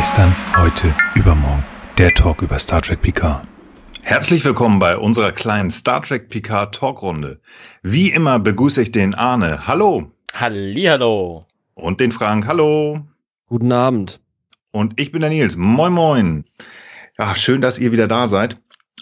Gestern, heute, übermorgen. Der Talk über Star Trek Picard. Herzlich willkommen bei unserer kleinen Star Trek Picard Talkrunde. Wie immer begrüße ich den Arne. Hallo. Hallihallo. Und den Frank. Hallo. Guten Abend. Und ich bin der Nils. Moin, moin. Ja, schön, dass ihr wieder da seid.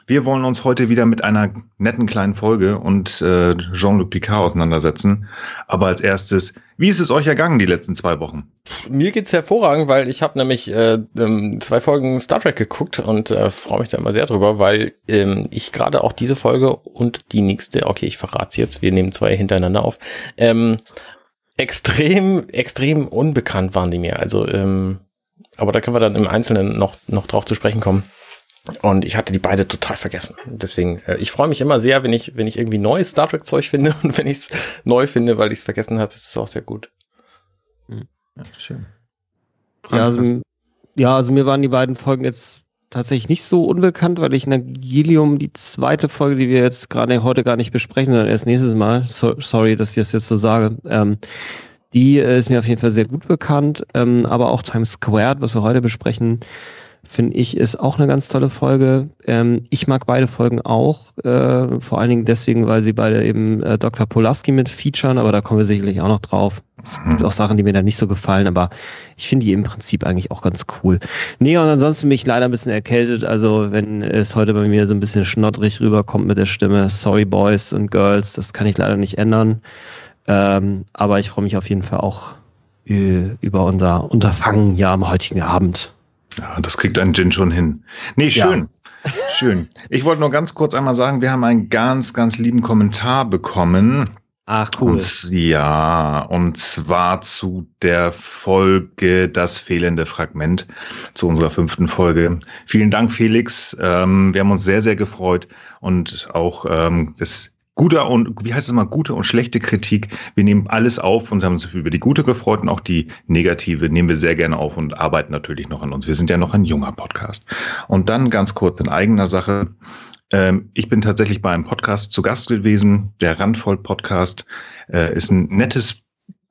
Wir wollen uns heute wieder mit einer netten kleinen Folge und äh, Jean-Luc Picard auseinandersetzen. Aber als erstes, wie ist es euch ergangen die letzten zwei Wochen? Mir geht's hervorragend, weil ich habe nämlich äh, ähm, zwei Folgen Star Trek geguckt und äh, freue mich da immer sehr drüber, weil ähm, ich gerade auch diese Folge und die nächste, okay, ich verrate jetzt, wir nehmen zwei hintereinander auf, ähm, extrem, extrem unbekannt waren die mir. Also, ähm, aber da können wir dann im Einzelnen noch, noch drauf zu sprechen kommen. Und ich hatte die beide total vergessen. Deswegen, äh, ich freue mich immer sehr, wenn ich, wenn ich irgendwie neues Star Trek Zeug finde und wenn ich es neu finde, weil ich es vergessen habe, ist es auch sehr gut. Ja, schön. Ja also, ja, also mir waren die beiden Folgen jetzt tatsächlich nicht so unbekannt, weil ich Nagilium, die zweite Folge, die wir jetzt gerade heute gar nicht besprechen, sondern erst nächstes Mal, so, sorry, dass ich das jetzt so sage, ähm, die äh, ist mir auf jeden Fall sehr gut bekannt, ähm, aber auch Times Squared, was wir heute besprechen, finde ich, ist auch eine ganz tolle Folge. Ähm, ich mag beide Folgen auch, äh, vor allen Dingen deswegen, weil sie beide eben äh, Dr. Polaski mit featuren, aber da kommen wir sicherlich auch noch drauf. Es gibt auch Sachen, die mir da nicht so gefallen, aber ich finde die im Prinzip eigentlich auch ganz cool. Nee, und ansonsten bin ich leider ein bisschen erkältet, also wenn es heute bei mir so ein bisschen schnoddrig rüberkommt mit der Stimme, sorry Boys und Girls, das kann ich leider nicht ändern. Ähm, aber ich freue mich auf jeden Fall auch äh, über unser Unterfangen ja am heutigen Abend. Ja, das kriegt ein Gin schon hin. Nee, schön. Ja. Schön. Ich wollte nur ganz kurz einmal sagen, wir haben einen ganz, ganz lieben Kommentar bekommen. Ach, cool. Und, ja, und zwar zu der Folge Das fehlende Fragment, zu unserer fünften Folge. Vielen Dank, Felix. Ähm, wir haben uns sehr, sehr gefreut und auch ähm, das guter und, wie heißt es mal, gute und schlechte Kritik. Wir nehmen alles auf und haben uns über die gute gefreut und auch die negative nehmen wir sehr gerne auf und arbeiten natürlich noch an uns. Wir sind ja noch ein junger Podcast. Und dann ganz kurz in eigener Sache. Ähm, ich bin tatsächlich bei einem Podcast zu Gast gewesen. Der Randvoll-Podcast äh, ist ein nettes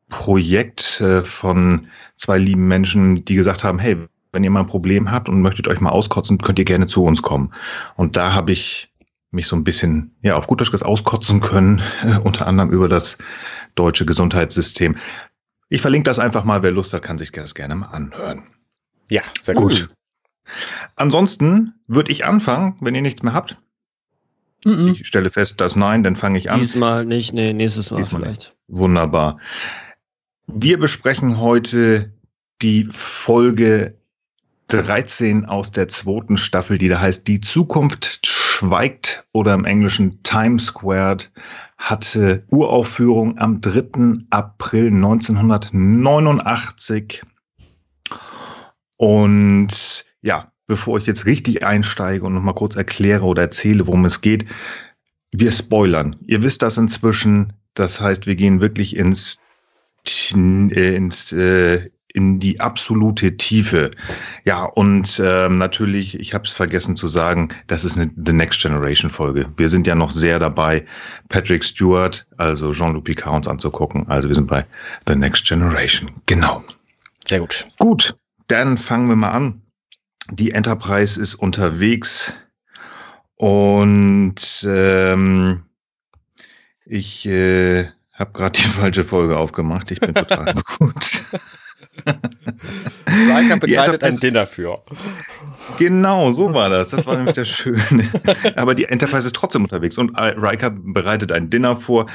Projekt äh, von zwei lieben Menschen, die gesagt haben, hey, wenn ihr mal ein Problem habt und möchtet euch mal auskotzen, könnt ihr gerne zu uns kommen. Und da habe ich mich so ein bisschen, ja, auf gut Deutsch gesagt auskotzen können, äh, unter anderem über das deutsche Gesundheitssystem. Ich verlinke das einfach mal, wer Lust hat, kann sich das gerne mal anhören. Ja, sehr gut. gut. Ansonsten würde ich anfangen, wenn ihr nichts mehr habt. Mm -mm. Ich stelle fest, dass nein, dann fange ich an. Diesmal nicht, nee, nächstes Mal Diesmal vielleicht. Wunderbar. Wir besprechen heute die Folge 13 aus der zweiten Staffel, die da heißt Die Zukunft schweigt oder im Englischen Time Squared, hatte Uraufführung am 3. April 1989. Und ja, bevor ich jetzt richtig einsteige und nochmal kurz erkläre oder erzähle, worum es geht, wir spoilern. Ihr wisst das inzwischen. Das heißt, wir gehen wirklich ins, äh, ins äh, in die absolute Tiefe. Ja, und ähm, natürlich, ich habe es vergessen zu sagen, das ist eine The Next Generation Folge. Wir sind ja noch sehr dabei, Patrick Stewart, also Jean-Luc Picard uns anzugucken. Also wir sind bei The Next Generation. Genau. Sehr gut. Gut, dann fangen wir mal an. Die Enterprise ist unterwegs und ähm, ich äh, habe gerade die falsche Folge aufgemacht. Ich bin total gut. Riker begleitet ein Dinner für. Genau, so war das. Das war nämlich das Schöne. Aber die Enterprise ist trotzdem unterwegs und Riker bereitet ein Dinner vor,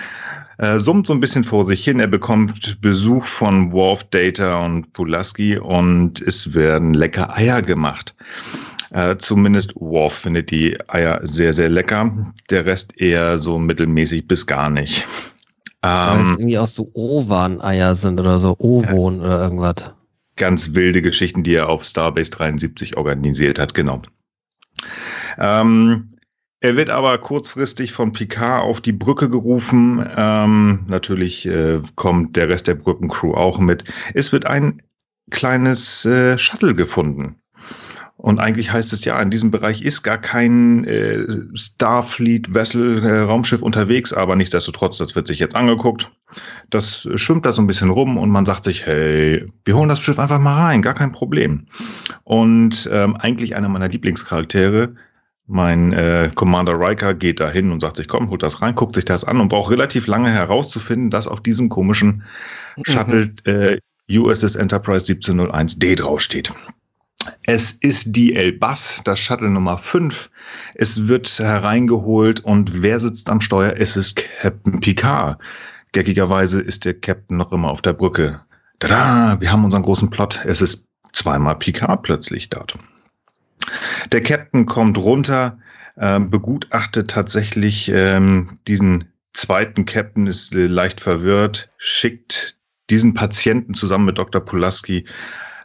äh, summt so ein bisschen vor sich hin. Er bekommt Besuch von Worf, Data und Pulaski und es werden lecker Eier gemacht. Äh, zumindest Worf findet die Eier sehr, sehr lecker. Der Rest eher so mittelmäßig bis gar nicht. Weil es ähm, irgendwie auch so Owan-Eier sind oder so Ovon ja, oder irgendwas. Ganz wilde Geschichten, die er auf Starbase 73 organisiert hat, genau. Ähm, er wird aber kurzfristig von Picard auf die Brücke gerufen. Ähm, natürlich äh, kommt der Rest der Brückencrew auch mit. Es wird ein kleines äh, Shuttle gefunden. Und eigentlich heißt es ja, in diesem Bereich ist gar kein äh, Starfleet-Vessel, äh, Raumschiff unterwegs, aber nichtsdestotrotz, das wird sich jetzt angeguckt. Das schwimmt da so ein bisschen rum und man sagt sich, hey, wir holen das Schiff einfach mal rein, gar kein Problem. Und ähm, eigentlich einer meiner Lieblingscharaktere, mein äh, Commander Riker geht da hin und sagt sich, komm, holt das rein, guckt sich das an und braucht relativ lange herauszufinden, dass auf diesem komischen Shuttle mhm. äh, USS Enterprise 1701D draufsteht. Es ist die Elbas, das Shuttle Nummer 5. Es wird hereingeholt und wer sitzt am Steuer? Es ist Captain Picard. Geckigerweise ist der Captain noch immer auf der Brücke. Tada, wir haben unseren großen Plot. Es ist zweimal Picard plötzlich dort. Der Captain kommt runter, äh, begutachtet tatsächlich ähm, diesen zweiten Captain, ist äh, leicht verwirrt, schickt diesen Patienten zusammen mit Dr. Pulaski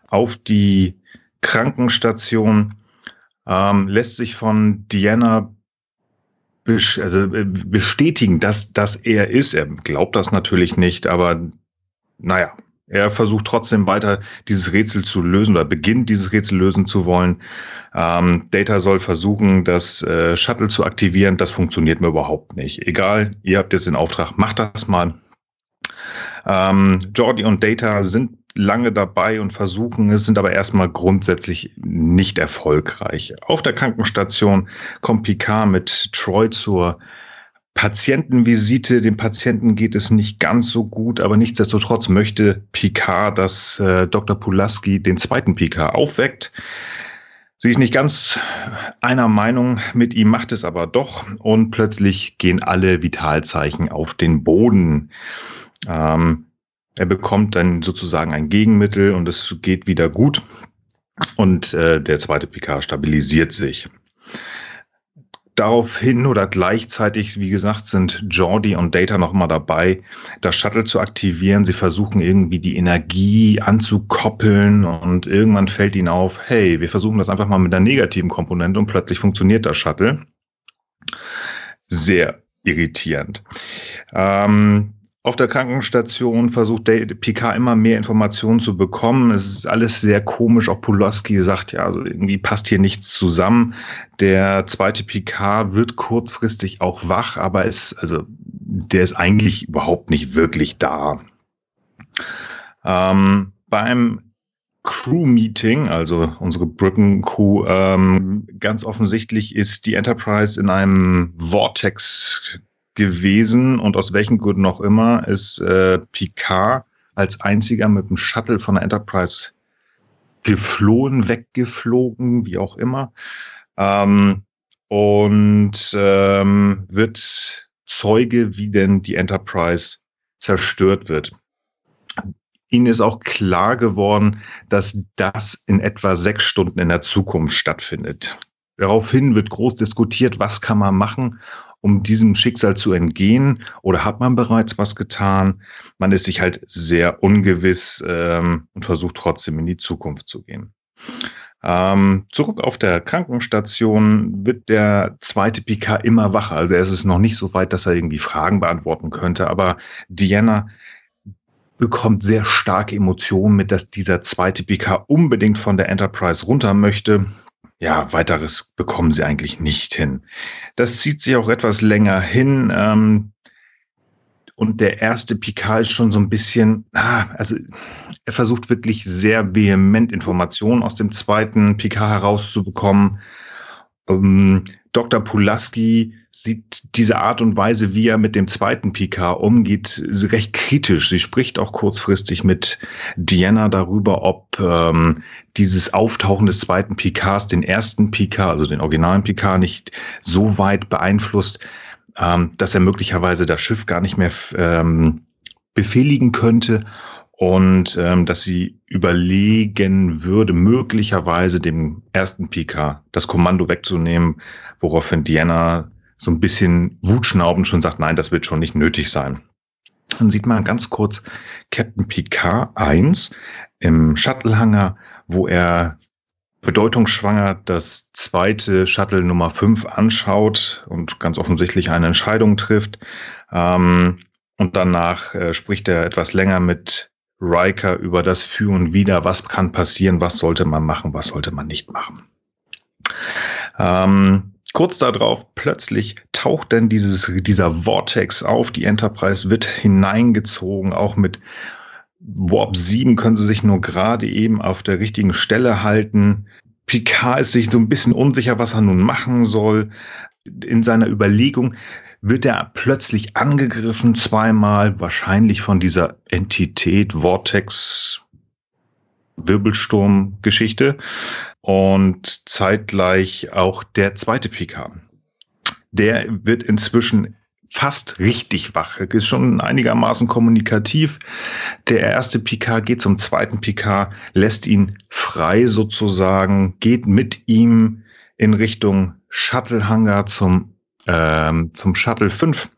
auf die Krankenstation, ähm, lässt sich von Diana also äh, bestätigen, dass das er ist. Er glaubt das natürlich nicht, aber naja, er versucht trotzdem weiter dieses Rätsel zu lösen oder beginnt dieses Rätsel lösen zu wollen. Ähm, Data soll versuchen, das äh, Shuttle zu aktivieren. Das funktioniert mir überhaupt nicht. Egal, ihr habt jetzt den Auftrag, macht das mal. Ähm, Jordi und Data sind lange dabei und versuchen es, sind aber erstmal grundsätzlich nicht erfolgreich. Auf der Krankenstation kommt Picard mit Troy zur Patientenvisite. Dem Patienten geht es nicht ganz so gut, aber nichtsdestotrotz möchte Picard, dass äh, Dr. Pulaski den zweiten Picard aufweckt. Sie ist nicht ganz einer Meinung mit ihm, macht es aber doch und plötzlich gehen alle Vitalzeichen auf den Boden. Ähm, er bekommt dann sozusagen ein Gegenmittel und es geht wieder gut. Und äh, der zweite PK stabilisiert sich. Daraufhin oder gleichzeitig, wie gesagt, sind Jordi und Data nochmal dabei, das Shuttle zu aktivieren. Sie versuchen irgendwie die Energie anzukoppeln und irgendwann fällt ihnen auf, hey, wir versuchen das einfach mal mit einer negativen Komponente und plötzlich funktioniert das Shuttle. Sehr irritierend. Ähm, auf der Krankenstation versucht Picard immer mehr Informationen zu bekommen. Es ist alles sehr komisch. Auch Pulowski sagt ja, also irgendwie passt hier nichts zusammen. Der zweite Picard wird kurzfristig auch wach, aber ist, also, der ist eigentlich überhaupt nicht wirklich da. Ähm, beim Crew-Meeting, also unsere Brückencrew, ähm, ganz offensichtlich ist die Enterprise in einem Vortex gewesen und aus welchen Gründen auch immer ist äh, Picard als einziger mit dem Shuttle von der Enterprise geflohen, weggeflogen, wie auch immer. Ähm, und ähm, wird Zeuge, wie denn die Enterprise zerstört wird. Ihnen ist auch klar geworden, dass das in etwa sechs Stunden in der Zukunft stattfindet. Daraufhin wird groß diskutiert, was kann man machen um diesem Schicksal zu entgehen? Oder hat man bereits was getan? Man ist sich halt sehr ungewiss ähm, und versucht trotzdem in die Zukunft zu gehen. Ähm, zurück auf der Krankenstation wird der zweite Picard immer wacher. Also er ist noch nicht so weit, dass er irgendwie Fragen beantworten könnte. Aber Diana bekommt sehr starke Emotionen mit, dass dieser zweite Picard unbedingt von der Enterprise runter möchte ja, weiteres bekommen sie eigentlich nicht hin. Das zieht sich auch etwas länger hin. Ähm, und der erste Picard ist schon so ein bisschen, ah, also er versucht wirklich sehr vehement Informationen aus dem zweiten Picard herauszubekommen. Ähm, Dr. Pulaski sieht diese Art und Weise, wie er mit dem zweiten Picard umgeht, recht kritisch. Sie spricht auch kurzfristig mit Diana darüber, ob ähm, dieses Auftauchen des zweiten Picards den ersten Picard, also den originalen Picard, nicht so weit beeinflusst, ähm, dass er möglicherweise das Schiff gar nicht mehr ähm, befehligen könnte und ähm, dass sie überlegen würde, möglicherweise dem ersten Picard das Kommando wegzunehmen, woraufhin Diana so ein bisschen wutschnaubend schon sagt, nein, das wird schon nicht nötig sein. Dann sieht man ganz kurz Captain Picard 1 im Shuttlehanger, wo er bedeutungsschwanger das zweite Shuttle Nummer 5 anschaut und ganz offensichtlich eine Entscheidung trifft. Ähm, und danach äh, spricht er etwas länger mit Riker über das Für und Wider, was kann passieren, was sollte man machen, was sollte man nicht machen. Ähm, kurz darauf plötzlich taucht dann dieses, dieser Vortex auf. Die Enterprise wird hineingezogen, auch mit Warp 7 können sie sich nur gerade eben auf der richtigen Stelle halten. Picard ist sich so ein bisschen unsicher, was er nun machen soll. In seiner Überlegung wird er plötzlich angegriffen, zweimal, wahrscheinlich von dieser Entität Vortex Wirbelsturm-Geschichte und zeitgleich auch der zweite Picard. Der wird inzwischen fast richtig wach, ist schon einigermaßen kommunikativ. Der erste Picard geht zum zweiten Picard, lässt ihn frei sozusagen, geht mit ihm in Richtung Shuttle-Hangar zum, ähm, zum Shuttle 5,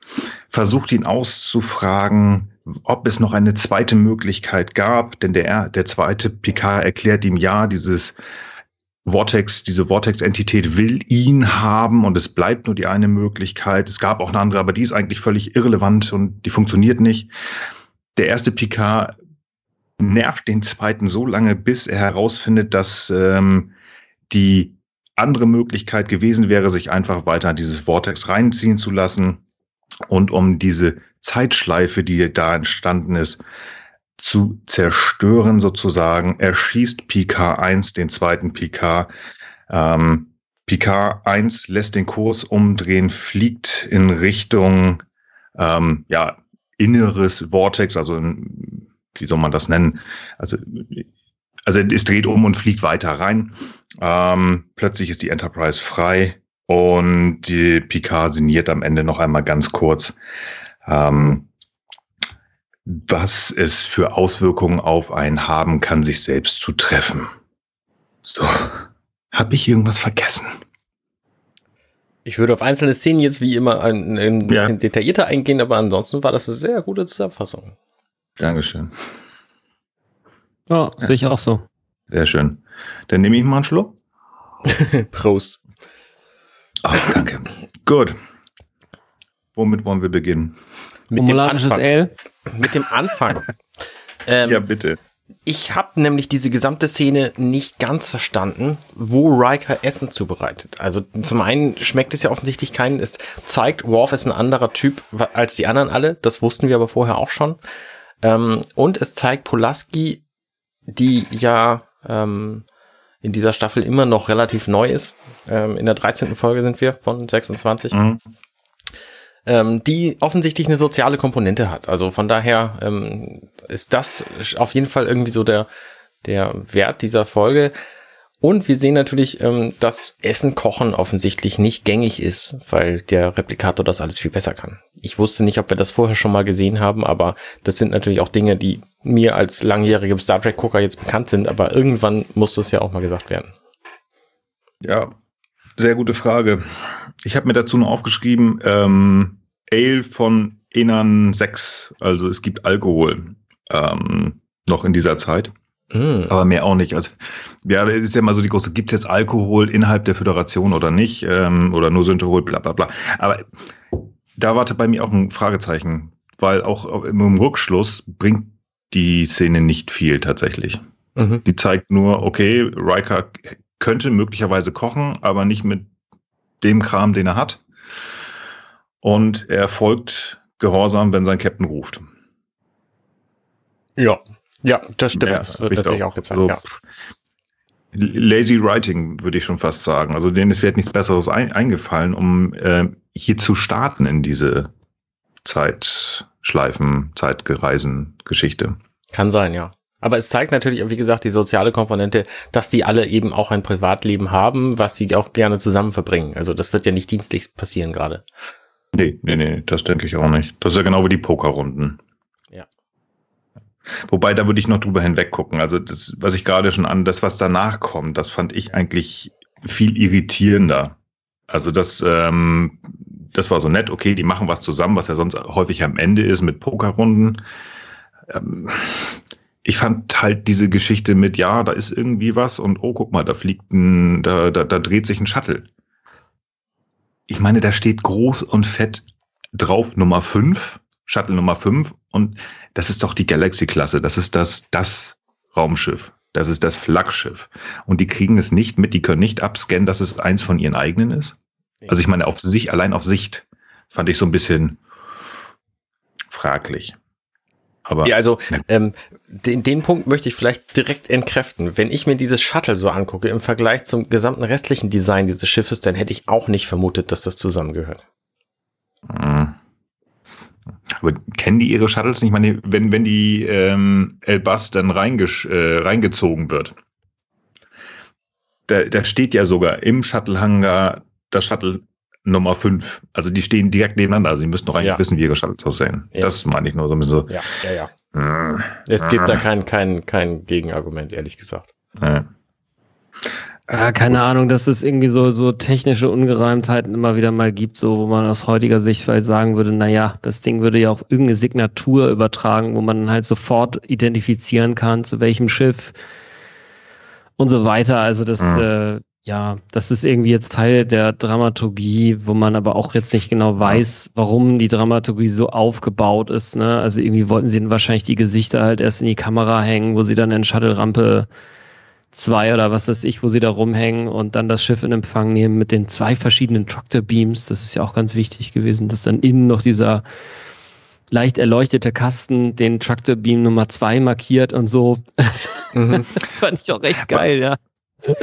versucht ihn auszufragen, ob es noch eine zweite Möglichkeit gab, denn der, der zweite Picard erklärt ihm ja, dieses Vortex, diese Vortex-Entität will ihn haben und es bleibt nur die eine Möglichkeit. Es gab auch eine andere, aber die ist eigentlich völlig irrelevant und die funktioniert nicht. Der erste Picard nervt den zweiten so lange, bis er herausfindet, dass ähm, die andere Möglichkeit gewesen wäre, sich einfach weiter dieses Vortex reinziehen zu lassen und um diese Zeitschleife, die da entstanden ist, zu zerstören sozusagen. Er schießt Picard 1, den zweiten Picard. Ähm, Picard 1 lässt den Kurs umdrehen, fliegt in Richtung ähm, ja, inneres Vortex, also in, wie soll man das nennen? Also, also es dreht um und fliegt weiter rein. Ähm, plötzlich ist die Enterprise frei und die Picard sinniert am Ende noch einmal ganz kurz. Ähm, was es für Auswirkungen auf einen haben kann, sich selbst zu treffen. So, habe ich irgendwas vergessen? Ich würde auf einzelne Szenen jetzt wie immer ein, ein bisschen ja. detaillierter eingehen, aber ansonsten war das eine sehr gute Zusammenfassung. Dankeschön. Ja, sehe ich auch so. Sehr schön. Dann nehme ich mal einen Schluck. Prost. Oh, danke. Gut. Womit wollen wir beginnen? Mit dem Anfang. L. Mit dem Anfang. ähm, ja, bitte. Ich habe nämlich diese gesamte Szene nicht ganz verstanden, wo Riker Essen zubereitet. Also zum einen schmeckt es ja offensichtlich keinen. Es zeigt, Worf ist ein anderer Typ als die anderen alle. Das wussten wir aber vorher auch schon. Ähm, und es zeigt Pulaski, die ja ähm, in dieser Staffel immer noch relativ neu ist. Ähm, in der 13. Folge sind wir von 26. Mhm ähm, die offensichtlich eine soziale Komponente hat. Also von daher ähm, ist das auf jeden Fall irgendwie so der, der Wert dieser Folge. Und wir sehen natürlich, ähm, dass Essen kochen offensichtlich nicht gängig ist, weil der Replikator das alles viel besser kann. Ich wusste nicht, ob wir das vorher schon mal gesehen haben, aber das sind natürlich auch Dinge, die mir als langjährigem Star Trek Gucker jetzt bekannt sind, aber irgendwann muss das ja auch mal gesagt werden. Ja, sehr gute Frage. Ich habe mir dazu noch aufgeschrieben, ähm, Ale von Enan 6, also es gibt Alkohol ähm, noch in dieser Zeit. Mm. Aber mehr auch nicht. Also, ja, ist ja immer so die große, gibt es jetzt Alkohol innerhalb der Föderation oder nicht? Ähm, oder nur Synthehol, bla bla bla. Aber da warte bei mir auch ein Fragezeichen, weil auch im Rückschluss bringt die Szene nicht viel tatsächlich. Mhm. Die zeigt nur, okay, Riker könnte möglicherweise kochen, aber nicht mit dem Kram, den er hat. Und er folgt gehorsam, wenn sein Captain ruft. Ja, ja, das stimmt. Ja, das wird natürlich auch, auch gezeigt. So ja. Lazy Writing, würde ich schon fast sagen. Also denen ist vielleicht nichts Besseres ein, eingefallen, um äh, hier zu starten in diese Zeitschleifen, Zeitgereisen, Geschichte. Kann sein, ja. Aber es zeigt natürlich, wie gesagt, die soziale Komponente, dass die alle eben auch ein Privatleben haben, was sie auch gerne zusammen verbringen. Also das wird ja nicht dienstlich passieren gerade. Nee, nee, nee, das denke ich auch nicht. Das ist ja genau wie die Pokerrunden. Ja. Wobei, da würde ich noch drüber hinweg gucken. Also, das, was ich gerade schon an, das, was danach kommt, das fand ich eigentlich viel irritierender. Also, das, ähm, das war so nett, okay, die machen was zusammen, was ja sonst häufig am Ende ist mit Pokerrunden. Ähm, ich fand halt diese Geschichte mit, ja, da ist irgendwie was und oh, guck mal, da fliegt ein, da, da, da dreht sich ein Shuttle. Ich meine, da steht groß und fett drauf Nummer 5, Shuttle Nummer 5 und das ist doch die Galaxy-Klasse, das ist das, das Raumschiff. Das ist das Flaggschiff. Und die kriegen es nicht mit, die können nicht abscannen, dass es eins von ihren eigenen ist. Also ich meine, auf sich, allein auf Sicht fand ich so ein bisschen fraglich. Aber ja, also ähm, den, den Punkt möchte ich vielleicht direkt entkräften. Wenn ich mir dieses Shuttle so angucke im Vergleich zum gesamten restlichen Design dieses Schiffes, dann hätte ich auch nicht vermutet, dass das zusammengehört. Hm. Aber kennen die ihre Shuttles nicht? Ich meine, wenn, wenn die ähm, Elbas dann reingesch äh, reingezogen wird, da, da steht ja sogar im Shuttle-Hangar das Shuttle Nummer 5. Also die stehen direkt nebeneinander. Also die müssen doch eigentlich ja. wissen, wie ihre Shuttles aussehen. Ja. Das meine ich nur so ein bisschen so. Ja, ja, ja. Äh, es gibt äh. da kein, kein, kein Gegenargument, ehrlich gesagt. Äh. Ah, keine Gut. Ahnung, dass es irgendwie so, so technische Ungereimtheiten immer wieder mal gibt, so wo man aus heutiger Sicht vielleicht sagen würde, naja, das Ding würde ja auch irgendeine Signatur übertragen, wo man halt sofort identifizieren kann, zu welchem Schiff und so weiter. Also das, mhm. äh, ja, das ist irgendwie jetzt Teil der Dramaturgie, wo man aber auch jetzt nicht genau weiß, warum die Dramaturgie so aufgebaut ist. Ne? Also irgendwie wollten sie wahrscheinlich die Gesichter halt erst in die Kamera hängen, wo sie dann in Shuttle-Rampe 2 oder was weiß ich, wo sie da rumhängen und dann das Schiff in Empfang nehmen mit den zwei verschiedenen Tractor Beams. Das ist ja auch ganz wichtig gewesen, dass dann innen noch dieser leicht erleuchtete Kasten den Tractor Beam Nummer 2 markiert und so. Mhm. Fand ich auch recht geil, ja.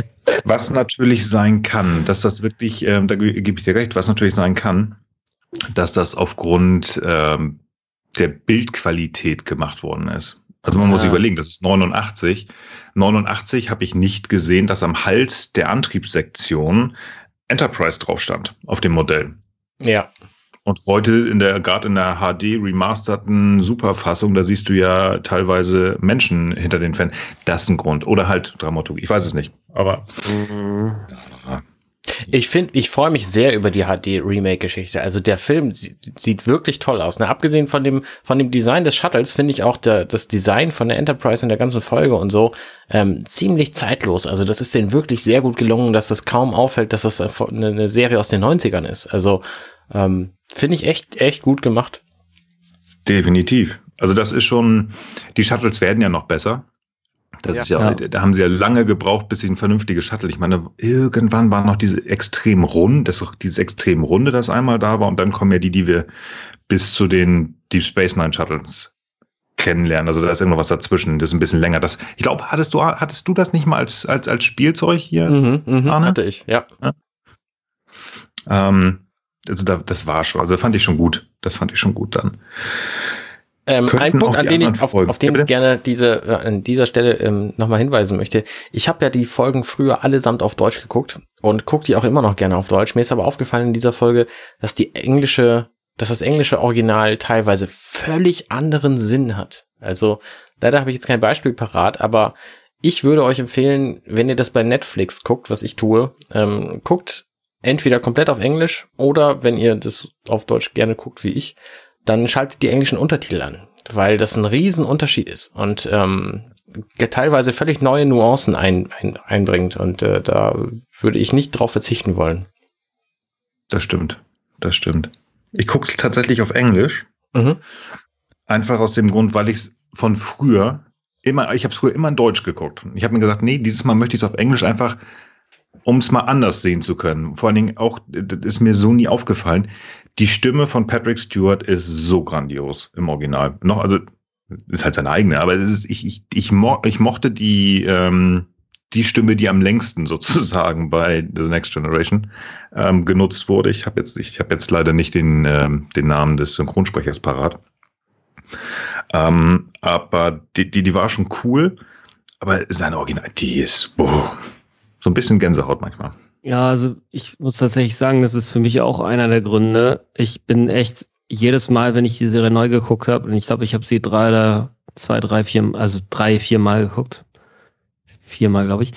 Was natürlich sein kann, dass das wirklich, ähm, da gebe ich dir recht, was natürlich sein kann, dass das aufgrund ähm, der Bildqualität gemacht worden ist. Also man ja. muss sich überlegen, das ist 89. 89 habe ich nicht gesehen, dass am Hals der Antriebssektion Enterprise drauf stand auf dem Modell. Ja. Und heute in der, gerade in der HD remasterten Superfassung, da siehst du ja teilweise Menschen hinter den Fans. Das ist ein Grund. Oder halt Dramaturgie. Ich weiß es nicht. Aber. Mhm. Ich finde, ich freue mich sehr über die HD-Remake-Geschichte. Also der Film sieht, wirklich toll aus. Ne? Abgesehen von dem, von dem Design des Shuttles finde ich auch der, das Design von der Enterprise und der ganzen Folge und so ähm, ziemlich zeitlos. Also das ist denen wirklich sehr gut gelungen, dass das kaum auffällt, dass das eine, eine Serie aus den 90ern ist. Also ähm, finde ich echt, echt gut gemacht. Definitiv. Also das ist schon, die Shuttles werden ja noch besser. Das ja, ist ja, ja, da haben sie ja lange gebraucht, bis sie ein vernünftiges Shuttle. Ich meine, irgendwann war noch diese extrem rund, das dieses extrem runde, das einmal da war, und dann kommen ja die, die wir bis zu den Deep Space Nine Shuttles kennenlernen. Also da ist irgendwas dazwischen. Das ist ein bisschen länger. Das, ich glaube, hattest du, hattest du das nicht mal als, als, als Spielzeug hier? Mhm, mh, Arne? Hatte ich, ja. ja. Ähm, also da, das war schon, also fand ich schon gut. Das fand ich schon gut dann. Ähm, ein Punkt, an den ich, auf, auf den ich gerne diese, äh, an dieser Stelle ähm, nochmal hinweisen möchte. Ich habe ja die Folgen früher allesamt auf Deutsch geguckt und gucke die auch immer noch gerne auf Deutsch. Mir ist aber aufgefallen in dieser Folge, dass die englische, dass das englische Original teilweise völlig anderen Sinn hat. Also leider habe ich jetzt kein Beispiel parat, aber ich würde euch empfehlen, wenn ihr das bei Netflix guckt, was ich tue, ähm, guckt entweder komplett auf Englisch oder wenn ihr das auf Deutsch gerne guckt wie ich, dann schaltet die englischen Untertitel an, weil das ein Riesenunterschied ist und ähm, teilweise völlig neue Nuancen ein, ein, einbringt und äh, da würde ich nicht drauf verzichten wollen. Das stimmt, das stimmt. Ich gucke es tatsächlich auf Englisch. Mhm. Einfach aus dem Grund, weil ich es von früher immer, ich habe es früher immer in Deutsch geguckt. Ich habe mir gesagt, nee, dieses Mal möchte ich es auf Englisch einfach, um es mal anders sehen zu können. Vor allen Dingen auch, das ist mir so nie aufgefallen. Die Stimme von Patrick Stewart ist so grandios im Original. Noch, also ist halt seine eigene, aber ist, ich, ich, ich, mo ich mochte die, ähm, die Stimme, die am längsten sozusagen bei The Next Generation ähm, genutzt wurde. Ich habe jetzt, habe jetzt leider nicht den, ähm, den Namen des Synchronsprechers parat. Ähm, aber die, die, die war schon cool, aber seine Original, die ist boah, so ein bisschen Gänsehaut manchmal. Ja, also ich muss tatsächlich sagen, das ist für mich auch einer der Gründe. Ich bin echt jedes Mal, wenn ich die Serie neu geguckt habe, und ich glaube, ich habe sie drei oder zwei, drei, vier, also drei, vier Mal geguckt. Viermal, glaube ich.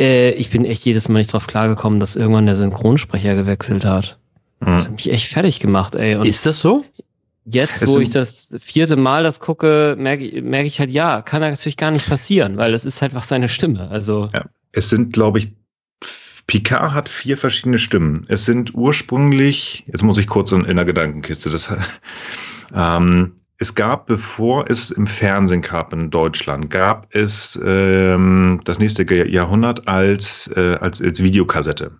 Äh, ich bin echt jedes Mal nicht drauf klargekommen, dass irgendwann der Synchronsprecher gewechselt hat. Das hm. hat mich echt fertig gemacht, ey. Und ist das so? Jetzt, wo ich das vierte Mal das gucke, merke merk ich halt, ja, kann natürlich gar nicht passieren, weil das ist halt einfach seine Stimme. Also. Ja. Es sind, glaube ich, Picard hat vier verschiedene Stimmen. Es sind ursprünglich, jetzt muss ich kurz in, in der Gedankenkiste, das, ähm, es gab, bevor es im Fernsehen gab in Deutschland, gab es ähm, das nächste Jahrhundert als, äh, als, als Videokassette.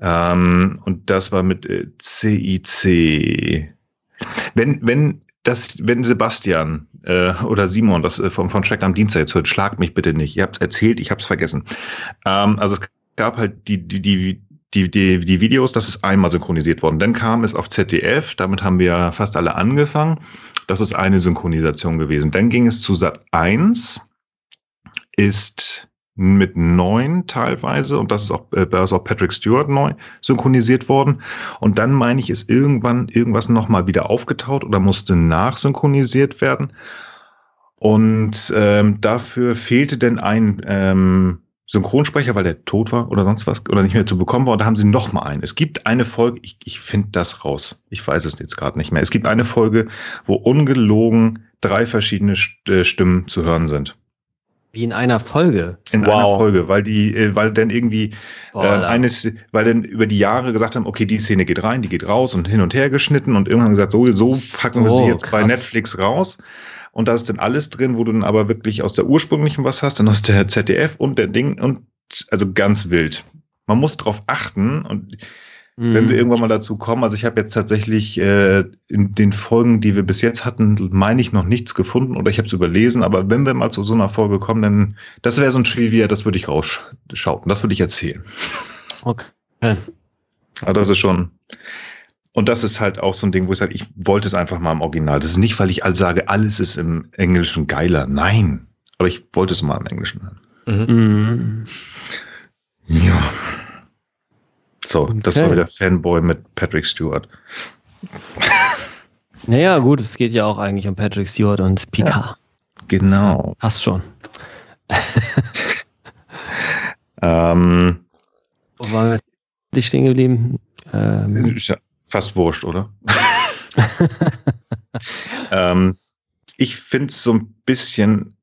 Ähm, und das war mit äh, CIC. Wenn, wenn das, wenn Sebastian äh, oder Simon das äh, vom, von Track am Dienstag jetzt hört, schlagt mich bitte nicht. Ihr habt es erzählt, ich habe es vergessen. Ähm, also es gab halt die, die, die, die, die, die Videos, das ist einmal synchronisiert worden. Dann kam es auf ZDF, damit haben wir fast alle angefangen. Das ist eine Synchronisation gewesen. Dann ging es zu Sat 1, ist mit neun teilweise und das ist auch, äh, da ist auch Patrick Stewart neu synchronisiert worden. Und dann meine ich, ist irgendwann irgendwas nochmal wieder aufgetaut oder musste nachsynchronisiert werden. Und ähm, dafür fehlte denn ein ähm, Synchronsprecher, weil der tot war oder sonst was oder nicht mehr zu bekommen war. Und da haben sie noch mal einen. Es gibt eine Folge, ich, ich finde das raus. Ich weiß es jetzt gerade nicht mehr. Es gibt eine Folge, wo ungelogen drei verschiedene äh, Stimmen zu hören sind. Wie in einer Folge. In wow. einer Folge, weil die, äh, weil dann irgendwie Boah, äh, eines, weil dann über die Jahre gesagt haben, okay, die Szene geht rein, die geht raus und hin und her geschnitten und irgendwann gesagt, so, so packen wir sie jetzt krass. bei Netflix raus. Und da ist dann alles drin, wo du dann aber wirklich aus der ursprünglichen was hast, dann aus der ZDF und der Ding und also ganz wild. Man muss darauf achten und mhm. wenn wir irgendwann mal dazu kommen, also ich habe jetzt tatsächlich äh, in den Folgen, die wir bis jetzt hatten, meine ich noch nichts gefunden oder ich habe es überlesen, aber wenn wir mal zu so einer Folge kommen, dann das wäre so ein Trivia, das würde ich rausschauen, das würde ich erzählen. Okay. Aber das ist schon, und das ist halt auch so ein Ding, wo ich sage, ich wollte es einfach mal im Original. Das ist nicht, weil ich all sage, alles ist im Englischen geiler. Nein. Aber ich wollte es mal im Englischen hören. Mhm. Ja. So, okay. das war wieder Fanboy mit Patrick Stewart. Naja, gut, es geht ja auch eigentlich um Patrick Stewart und Picard. Ja, genau. Passt schon. ähm, Wo waren wir stehen geblieben? Ähm, ist ja fast wurscht, oder? ähm, ich finde es so ein bisschen,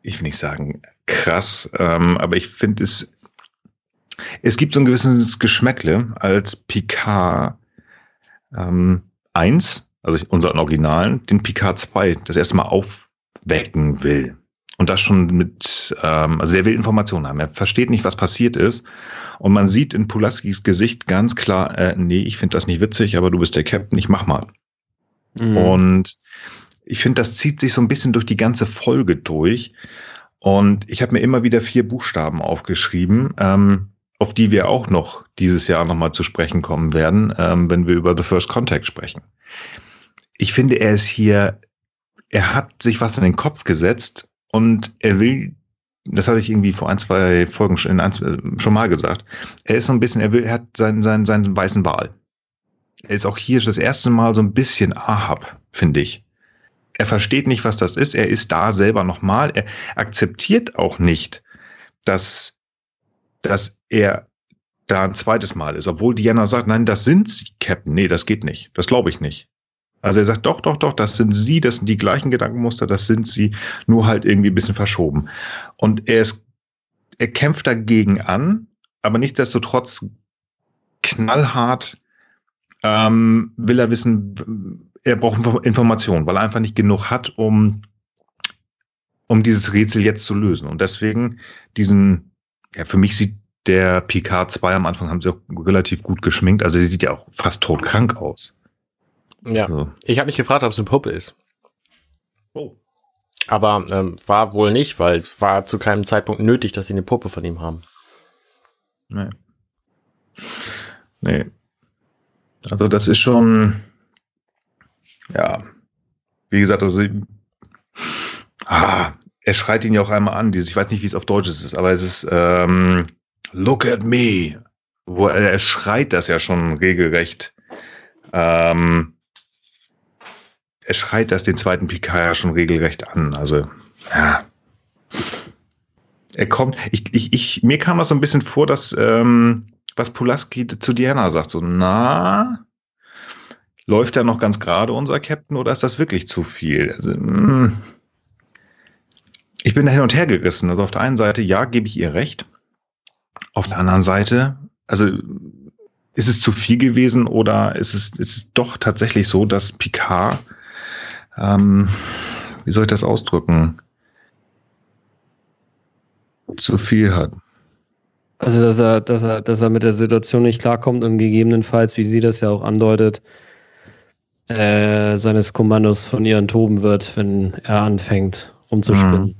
ich will nicht sagen krass, ähm, aber ich finde es, es gibt so ein gewisses Geschmäckle, als Picard ähm, 1, also unseren Originalen, den Picard 2 das erste Mal aufwecken will und das schon mit, ähm, also er will Informationen haben. Er versteht nicht, was passiert ist. Und man sieht in Pulaskis Gesicht ganz klar, äh, nee, ich finde das nicht witzig, aber du bist der Captain, ich mach mal. Mhm. Und ich finde, das zieht sich so ein bisschen durch die ganze Folge durch. Und ich habe mir immer wieder vier Buchstaben aufgeschrieben, ähm, auf die wir auch noch dieses Jahr nochmal zu sprechen kommen werden, ähm, wenn wir über The First Contact sprechen. Ich finde, er ist hier, er hat sich was in den Kopf gesetzt, und er will, das hatte ich irgendwie vor ein, zwei Folgen schon, in ein, schon mal gesagt, er ist so ein bisschen, er will, er hat seinen, seinen, seinen weißen Wal. Er ist auch hier das erste Mal so ein bisschen Ahab, finde ich. Er versteht nicht, was das ist. Er ist da selber nochmal. Er akzeptiert auch nicht, dass, dass er da ein zweites Mal ist. Obwohl Diana sagt, nein, das sind Sie, Captain. Nee, das geht nicht. Das glaube ich nicht. Also er sagt, doch, doch, doch, das sind sie, das sind die gleichen Gedankenmuster, das sind sie, nur halt irgendwie ein bisschen verschoben. Und er ist, er kämpft dagegen an, aber nichtsdestotrotz knallhart ähm, will er wissen, er braucht Informationen, weil er einfach nicht genug hat, um, um dieses Rätsel jetzt zu lösen. Und deswegen diesen, ja, für mich sieht der Picard 2 am Anfang haben sie auch relativ gut geschminkt, also er sieht ja auch fast todkrank aus. Ja, so. ich habe mich gefragt, ob es eine Puppe ist. Oh. Aber ähm, war wohl nicht, weil es war zu keinem Zeitpunkt nötig, dass sie eine Puppe von ihm haben. Nee. Nee. Also das ist schon, ja, wie gesagt, also ah, er schreit ihn ja auch einmal an, dieses, ich weiß nicht, wie es auf Deutsch ist, aber es ist ähm, Look at me. Wo er, er schreit das ja schon regelrecht. Ähm, er schreit das den zweiten Picard ja schon regelrecht an. Also, ja. Er kommt, ich, ich, ich, mir kam das so ein bisschen vor, dass, ähm, was Pulaski zu Diana sagt, so, na, läuft er noch ganz gerade, unser Captain, oder ist das wirklich zu viel? Also, mh, hm. Ich bin da hin und her gerissen. Also auf der einen Seite, ja, gebe ich ihr recht. Auf der anderen Seite, also ist es zu viel gewesen oder ist es, ist es doch tatsächlich so, dass Picard ähm, wie soll ich das ausdrücken, zu viel hat. Also, dass er, dass er, dass er mit der Situation nicht klarkommt und gegebenenfalls, wie sie das ja auch andeutet, äh, seines Kommandos von ihr enthoben wird, wenn er anfängt rumzuspinnen. Mhm.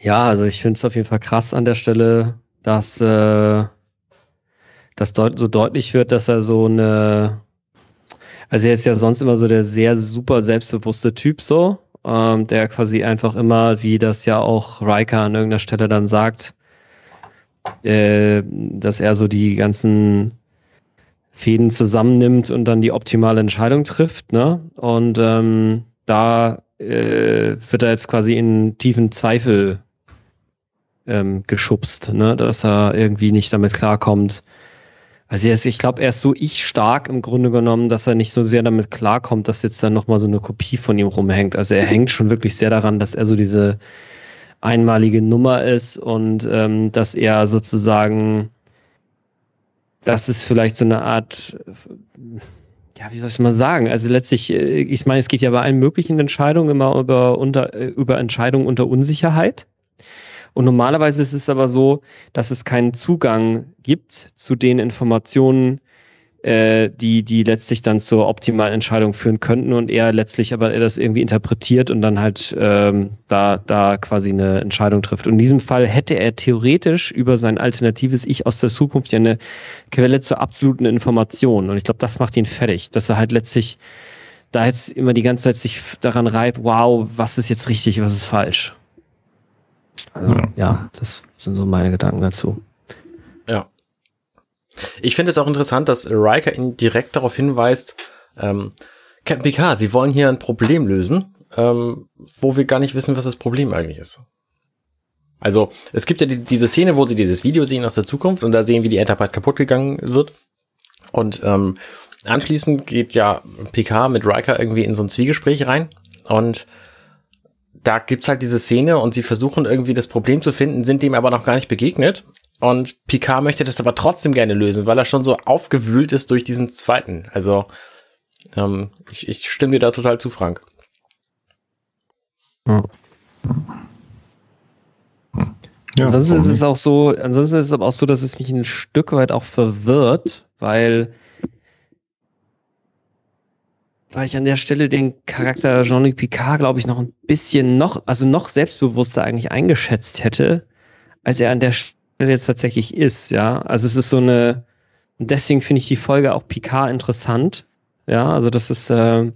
Ja, also ich finde es auf jeden Fall krass an der Stelle, dass äh, das deut so deutlich wird, dass er so eine, also er ist ja sonst immer so der sehr super selbstbewusste Typ so, ähm, der quasi einfach immer, wie das ja auch Riker an irgendeiner Stelle dann sagt, äh, dass er so die ganzen Fäden zusammennimmt und dann die optimale Entscheidung trifft. Ne? Und ähm, da äh, wird er jetzt quasi in tiefen Zweifel ähm, geschubst, ne? dass er irgendwie nicht damit klarkommt. Also ist, ich glaube, er ist so ich stark im Grunde genommen, dass er nicht so sehr damit klarkommt, dass jetzt dann nochmal so eine Kopie von ihm rumhängt. Also er hängt schon wirklich sehr daran, dass er so diese einmalige Nummer ist und ähm, dass er sozusagen, dass es vielleicht so eine Art, ja, wie soll ich mal sagen? Also letztlich, äh, ich meine, es geht ja bei allen möglichen Entscheidungen immer über, unter, äh, über Entscheidungen unter Unsicherheit. Und normalerweise ist es aber so, dass es keinen Zugang gibt zu den Informationen, äh, die, die letztlich dann zur optimalen Entscheidung führen könnten und er letztlich aber er das irgendwie interpretiert und dann halt ähm, da, da quasi eine Entscheidung trifft. Und in diesem Fall hätte er theoretisch über sein alternatives Ich aus der Zukunft ja eine Quelle zur absoluten Information. Und ich glaube, das macht ihn fertig, dass er halt letztlich da jetzt immer die ganze Zeit sich daran reibt, wow, was ist jetzt richtig, was ist falsch. Also ja, das sind so meine Gedanken dazu. Ja. Ich finde es auch interessant, dass Riker ihn direkt darauf hinweist, ähm, Captain Picard, Sie wollen hier ein Problem lösen, ähm, wo wir gar nicht wissen, was das Problem eigentlich ist. Also, es gibt ja die, diese Szene, wo sie dieses Video sehen aus der Zukunft und da sehen, wie die Enterprise kaputt gegangen wird. Und ähm, anschließend geht ja Picard mit Riker irgendwie in so ein Zwiegespräch rein und da gibt's halt diese Szene und sie versuchen irgendwie das Problem zu finden, sind dem aber noch gar nicht begegnet. Und Picard möchte das aber trotzdem gerne lösen, weil er schon so aufgewühlt ist durch diesen zweiten. Also ähm, ich, ich stimme dir da total zu, Frank. Ja. Ja, ansonsten ist es auch so, ansonsten ist es aber auch so, dass es mich ein Stück weit auch verwirrt, weil weil ich an der Stelle den Charakter Jean-Luc Picard, glaube ich, noch ein bisschen noch, also noch selbstbewusster eigentlich eingeschätzt hätte, als er an der Stelle jetzt tatsächlich ist, ja. Also es ist so eine, deswegen finde ich die Folge auch Picard interessant, ja, also das ist, äh,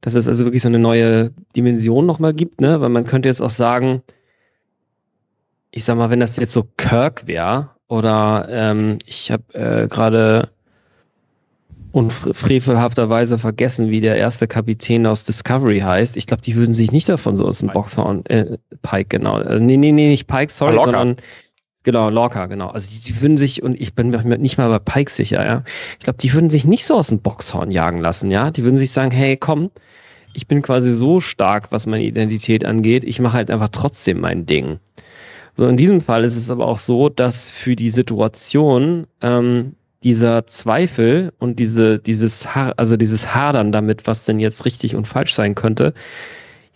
dass es also wirklich so eine neue Dimension nochmal gibt, ne, weil man könnte jetzt auch sagen, ich sag mal, wenn das jetzt so Kirk wäre, oder ähm, ich habe äh, gerade und frevelhafterweise vergessen, wie der erste Kapitän aus Discovery heißt. Ich glaube, die würden sich nicht davon so aus dem Box hauen. Äh, Pike, genau. Äh, nee, nee, nee, nicht Pike, sorry, Locker. sondern genau, Lorca, genau. Also die, die, würden sich, und ich bin mir nicht mal bei Pike sicher, ja. Ich glaube, die würden sich nicht so aus dem Boxhorn jagen lassen, ja. Die würden sich sagen, hey, komm, ich bin quasi so stark, was meine Identität angeht, ich mache halt einfach trotzdem mein Ding. So, in diesem Fall ist es aber auch so, dass für die Situation ähm, dieser Zweifel und diese, dieses, also dieses Hadern damit, was denn jetzt richtig und falsch sein könnte,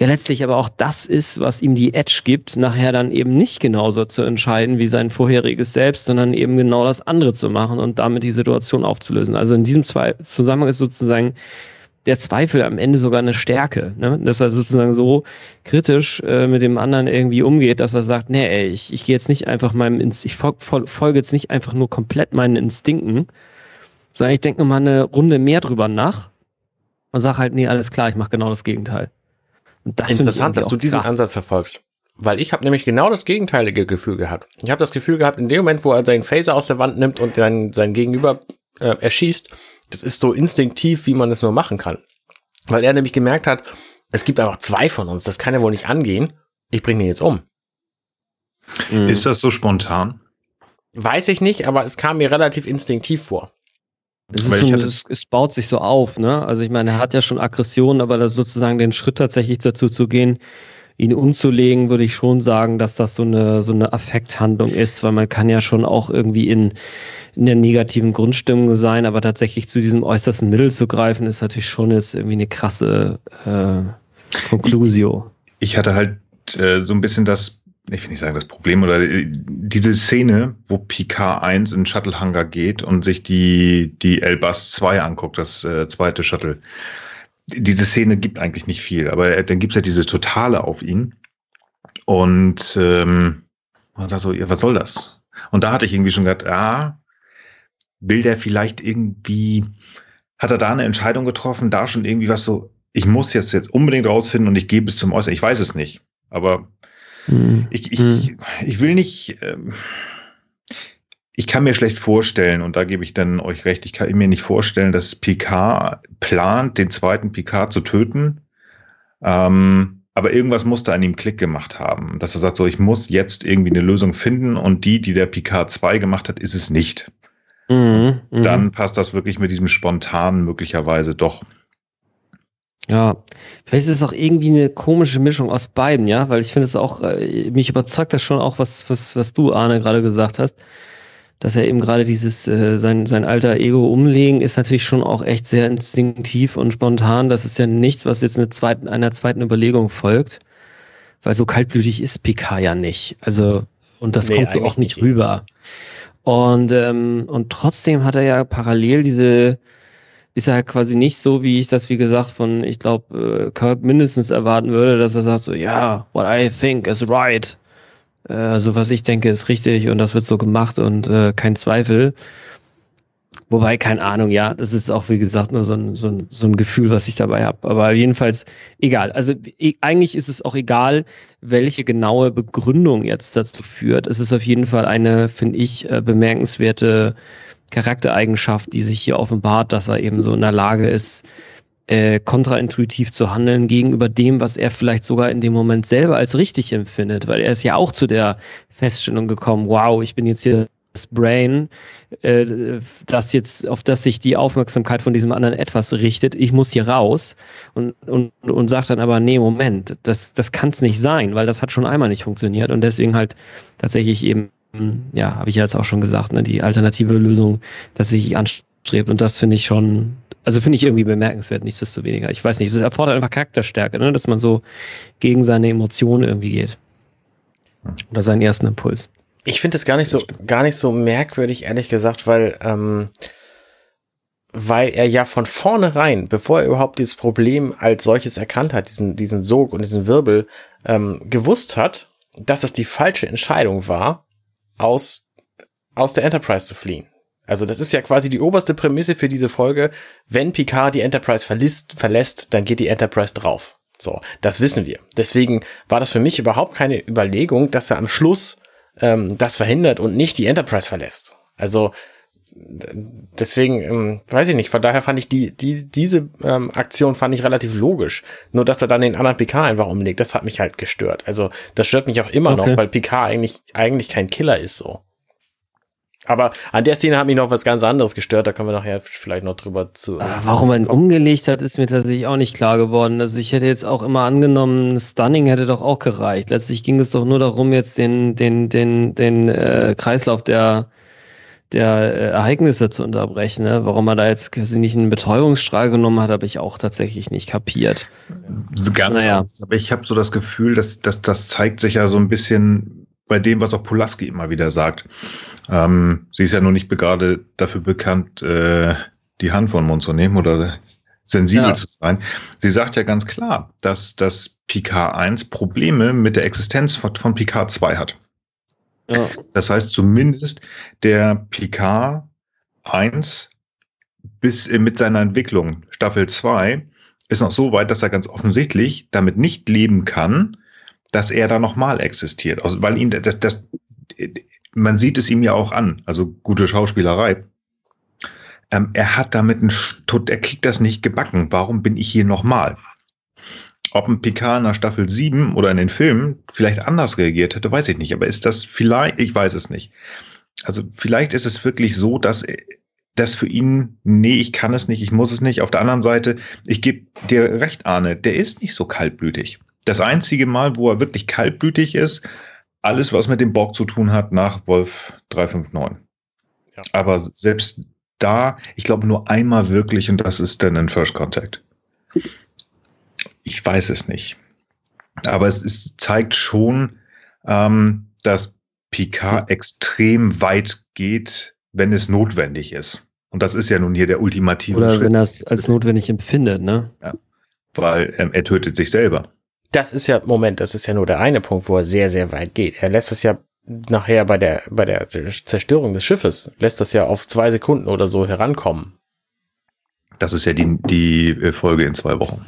ja letztlich aber auch das ist, was ihm die Edge gibt, nachher dann eben nicht genauso zu entscheiden wie sein vorheriges Selbst, sondern eben genau das andere zu machen und damit die Situation aufzulösen. Also in diesem Zusammenhang ist sozusagen der Zweifel am Ende sogar eine Stärke, ne? dass er sozusagen so kritisch äh, mit dem anderen irgendwie umgeht, dass er sagt, nee, ey, ich, ich gehe jetzt nicht einfach meinem, Inst ich fol folge jetzt nicht einfach nur komplett meinen Instinkten, sondern ich denke mal eine Runde mehr drüber nach und sage halt, nee, alles klar, ich mache genau das Gegenteil. Das Interessant, dass du diesen krass. Ansatz verfolgst. Weil ich habe nämlich genau das gegenteilige Gefühl gehabt. Ich habe das Gefühl gehabt, in dem Moment, wo er seinen Phaser aus der Wand nimmt und dann sein Gegenüber äh, erschießt, das ist so instinktiv, wie man es nur machen kann. Weil er nämlich gemerkt hat, es gibt einfach zwei von uns, das kann ja wohl nicht angehen. Ich bringe ihn jetzt um. Mhm. Ist das so spontan? Weiß ich nicht, aber es kam mir relativ instinktiv vor. Es, so, es, es, baut sich so auf, ne? Also ich meine, er hat ja schon Aggressionen, aber das sozusagen den Schritt tatsächlich dazu zu gehen, ihn umzulegen, würde ich schon sagen, dass das so eine, so eine Affekthandlung ist, weil man kann ja schon auch irgendwie in, in der negativen Grundstimmung sein, aber tatsächlich zu diesem äußersten Mittel zu greifen, ist natürlich schon jetzt irgendwie eine krasse äh, Conclusio. Ich, ich hatte halt äh, so ein bisschen das, ich will nicht sagen das Problem, oder diese Szene, wo Picard 1 in Shuttle Hangar geht und sich die, die Elbas 2 anguckt, das äh, zweite Shuttle diese Szene gibt eigentlich nicht viel, aber dann gibt es ja diese Totale auf ihn. Und ähm, man sagt so, ja, was soll das? Und da hatte ich irgendwie schon gedacht, ah, will der vielleicht irgendwie, hat er da eine Entscheidung getroffen, da schon irgendwie was so, ich muss jetzt jetzt unbedingt rausfinden und ich gebe es zum Äußeren. Ich weiß es nicht, aber mhm. ich, ich, ich will nicht, ähm, ich kann mir schlecht vorstellen, und da gebe ich dann euch recht, ich kann mir nicht vorstellen, dass Picard plant, den zweiten Picard zu töten. Ähm, aber irgendwas musste an ihm Klick gemacht haben, dass er sagt, so, ich muss jetzt irgendwie eine Lösung finden und die, die der Picard 2 gemacht hat, ist es nicht. Mhm, mhm, Dann passt das wirklich mit diesem spontanen möglicherweise doch. Ja, vielleicht ist es auch irgendwie eine komische Mischung aus beiden, ja, weil ich finde es auch, äh, mich überzeugt das schon auch, was, was, was du, Arne, gerade gesagt hast dass er eben gerade dieses, äh, sein, sein alter Ego umlegen, ist natürlich schon auch echt sehr instinktiv und spontan. Das ist ja nichts, was jetzt eine zweiten, einer zweiten Überlegung folgt. Weil so kaltblütig ist Picard ja nicht. Also, und das nee, kommt so auch nicht, nicht rüber. Und, ähm, und trotzdem hat er ja parallel diese, ist er quasi nicht so, wie ich das, wie gesagt, von, ich glaube, äh, Kirk mindestens erwarten würde, dass er sagt so, ja, yeah, what I think is right. Äh, also was ich denke, ist richtig und das wird so gemacht und äh, kein Zweifel. Wobei, keine Ahnung, ja, das ist auch, wie gesagt, nur so ein, so ein, so ein Gefühl, was ich dabei habe. Aber jedenfalls egal. Also e eigentlich ist es auch egal, welche genaue Begründung jetzt dazu führt. Es ist auf jeden Fall eine, finde ich, äh, bemerkenswerte Charaktereigenschaft, die sich hier offenbart, dass er eben so in der Lage ist, äh, kontraintuitiv zu handeln gegenüber dem, was er vielleicht sogar in dem Moment selber als richtig empfindet, weil er ist ja auch zu der Feststellung gekommen, wow, ich bin jetzt hier das Brain, äh, das jetzt, auf das sich die Aufmerksamkeit von diesem anderen etwas richtet, ich muss hier raus. Und, und, und sagt dann aber, nee, Moment, das, das kann es nicht sein, weil das hat schon einmal nicht funktioniert. Und deswegen halt tatsächlich eben, ja, habe ich ja jetzt auch schon gesagt, ne, die alternative Lösung tatsächlich anstrebt. Und das finde ich schon also finde ich irgendwie bemerkenswert, nichtsdestoweniger. Ich weiß nicht, es erfordert einfach Charakterstärke, ne? dass man so gegen seine Emotionen irgendwie geht. Oder seinen ersten Impuls. Ich finde es gar nicht so, gar nicht so merkwürdig, ehrlich gesagt, weil, ähm, weil er ja von vornherein, bevor er überhaupt dieses Problem als solches erkannt hat, diesen, diesen Sog und diesen Wirbel, ähm, gewusst hat, dass es die falsche Entscheidung war, aus, aus der Enterprise zu fliehen. Also das ist ja quasi die oberste Prämisse für diese Folge. Wenn Picard die Enterprise verlässt, verlässt, dann geht die Enterprise drauf. So, das wissen wir. Deswegen war das für mich überhaupt keine Überlegung, dass er am Schluss ähm, das verhindert und nicht die Enterprise verlässt. Also deswegen ähm, weiß ich nicht. Von daher fand ich die die diese ähm, Aktion fand ich relativ logisch. Nur dass er dann den anderen Picard einfach umlegt, das hat mich halt gestört. Also das stört mich auch immer okay. noch, weil Picard eigentlich eigentlich kein Killer ist so. Aber an der Szene hat mich noch was ganz anderes gestört, da kommen wir nachher vielleicht noch drüber zu. Äh, warum er ihn umgelegt hat, ist mir tatsächlich auch nicht klar geworden. Also ich hätte jetzt auch immer angenommen, Stunning hätte doch auch gereicht. Letztlich ging es doch nur darum, jetzt den, den, den, den äh, Kreislauf der, der äh, Ereignisse zu unterbrechen. Ne? Warum er da jetzt quasi nicht einen Betäubungsstrahl genommen hat, habe ich auch tatsächlich nicht kapiert. Ganz naja. aber ich habe so das Gefühl, dass, dass das zeigt sich ja so ein bisschen bei dem, was auch Pulaski immer wieder sagt. Ähm, sie ist ja nur nicht gerade dafür bekannt, äh, die Hand von Mund zu nehmen oder sensibel ja. zu sein. Sie sagt ja ganz klar, dass das Picard 1 Probleme mit der Existenz von, von Picard 2 hat. Ja. Das heißt zumindest der Picard 1 bis äh, mit seiner Entwicklung Staffel 2 ist noch so weit, dass er ganz offensichtlich damit nicht leben kann, dass er da nochmal existiert. Also, weil ihn das, das, man sieht es ihm ja auch an, also gute Schauspielerei. Ähm, er hat damit ein, er kriegt das nicht gebacken. Warum bin ich hier nochmal? Ob ein Picard in der Staffel 7 oder in den Filmen vielleicht anders reagiert hätte, weiß ich nicht. Aber ist das vielleicht, ich weiß es nicht. Also vielleicht ist es wirklich so, dass das für ihn, nee, ich kann es nicht, ich muss es nicht. Auf der anderen Seite, ich gebe dir recht, Arne, der ist nicht so kaltblütig. Das einzige Mal, wo er wirklich kaltblütig ist, alles, was mit dem Borg zu tun hat, nach Wolf 359. Ja. Aber selbst da, ich glaube, nur einmal wirklich und das ist dann in First Contact. Ich weiß es nicht. Aber es, es zeigt schon, ähm, dass Picard extrem weit geht, wenn es notwendig ist. Und das ist ja nun hier der ultimative Oder Schritt. wenn er es als notwendig empfindet, ne? Ja. Weil ähm, er tötet sich selber. Das ist ja, Moment, das ist ja nur der eine Punkt, wo er sehr, sehr weit geht. Er lässt es ja nachher bei der, bei der Zerstörung des Schiffes, lässt das ja auf zwei Sekunden oder so herankommen. Das ist ja die, die äh, Folge in zwei Wochen.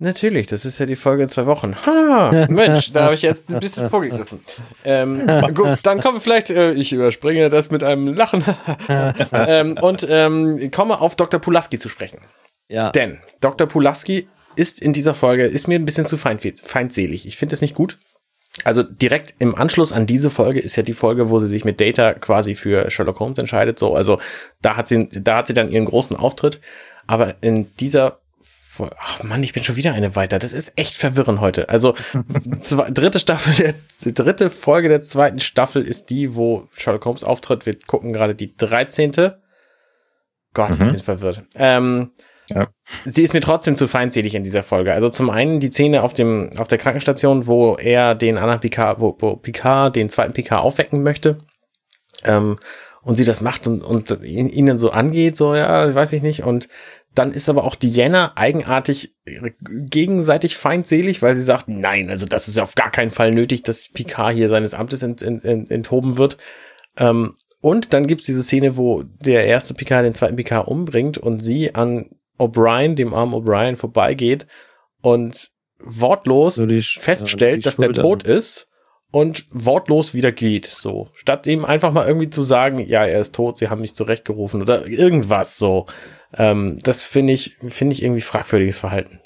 Natürlich, das ist ja die Folge in zwei Wochen. Ha, Mensch, da habe ich jetzt ein bisschen vorgegriffen. Ähm, gut, dann kommen wir vielleicht, äh, ich überspringe das mit einem Lachen ähm, und ähm, komme auf Dr. Pulaski zu sprechen. Ja. Denn Dr. Pulaski ist in dieser Folge, ist mir ein bisschen zu feindselig. Ich finde es nicht gut. Also direkt im Anschluss an diese Folge ist ja die Folge, wo sie sich mit Data quasi für Sherlock Holmes entscheidet. So, also da hat sie, da hat sie dann ihren großen Auftritt. Aber in dieser Ach Mann, ich bin schon wieder eine weiter. Das ist echt verwirrend heute. Also, zwei, dritte Staffel, der, dritte Folge der zweiten Staffel ist die, wo Sherlock Holmes auftritt. Wir gucken gerade die 13. Gott, mhm. ich bin verwirrt. Ähm, ja. Sie ist mir trotzdem zu feindselig in dieser Folge. Also zum einen die Szene auf dem, auf der Krankenstation, wo er den anderen Picard, wo, wo Picard den zweiten Picard aufwecken möchte. Ähm, und sie das macht und, und ihn, so angeht, so, ja, weiß ich nicht. Und dann ist aber auch Diana eigenartig gegenseitig feindselig, weil sie sagt, nein, also das ist auf gar keinen Fall nötig, dass Picard hier seines Amtes ent, ent, ent, enthoben wird. Ähm, und dann gibt's diese Szene, wo der erste Picard den zweiten Picard umbringt und sie an O'Brien, dem armen O'Brien, vorbeigeht und wortlos so die, feststellt, ja, dass der tot ist und wortlos wieder geht. So, statt ihm einfach mal irgendwie zu sagen, ja, er ist tot, sie haben mich zurechtgerufen oder irgendwas so. Ähm, das finde ich, finde ich irgendwie fragwürdiges Verhalten.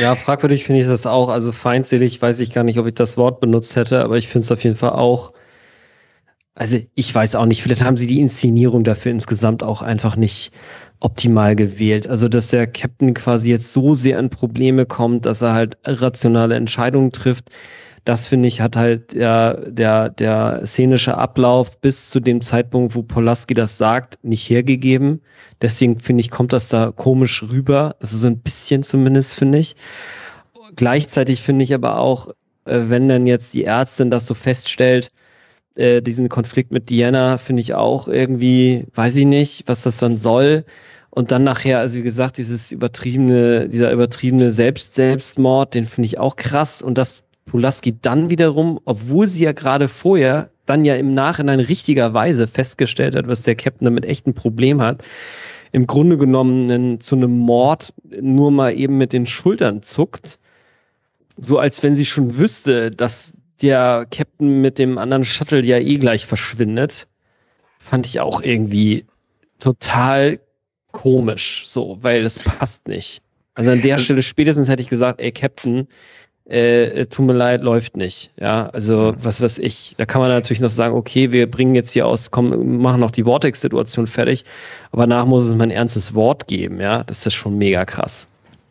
Ja, fragwürdig finde ich das auch. Also feindselig weiß ich gar nicht, ob ich das Wort benutzt hätte, aber ich finde es auf jeden Fall auch. Also ich weiß auch nicht, vielleicht haben sie die Inszenierung dafür insgesamt auch einfach nicht optimal gewählt. Also dass der Captain quasi jetzt so sehr in Probleme kommt, dass er halt rationale Entscheidungen trifft, das finde ich, hat halt der, der, der szenische Ablauf bis zu dem Zeitpunkt, wo Polaski das sagt, nicht hergegeben. Deswegen finde ich, kommt das da komisch rüber. Also so ein bisschen zumindest, finde ich. Gleichzeitig finde ich aber auch, äh, wenn dann jetzt die Ärztin das so feststellt, äh, diesen Konflikt mit Diana finde ich auch irgendwie, weiß ich nicht, was das dann soll. Und dann nachher, also wie gesagt, dieses übertriebene, dieser übertriebene Selbst-Selbstmord, den finde ich auch krass. Und das Pulaski dann wiederum, obwohl sie ja gerade vorher dann ja im Nachhinein richtigerweise festgestellt hat, was der Captain damit echt ein Problem hat, im Grunde genommen einen, zu einem Mord nur mal eben mit den Schultern zuckt. So als wenn sie schon wüsste, dass der Captain mit dem anderen Shuttle ja eh gleich verschwindet. Fand ich auch irgendwie total komisch, so, weil das passt nicht. Also an der also Stelle spätestens hätte ich gesagt, ey Captain, äh, tut mir leid, läuft nicht. Ja, also was weiß ich. Da kann man natürlich noch sagen, okay, wir bringen jetzt hier aus, komm, machen noch die Vortex-Situation fertig, aber danach muss es mal ein ernstes Wort geben, ja. Das ist schon mega krass.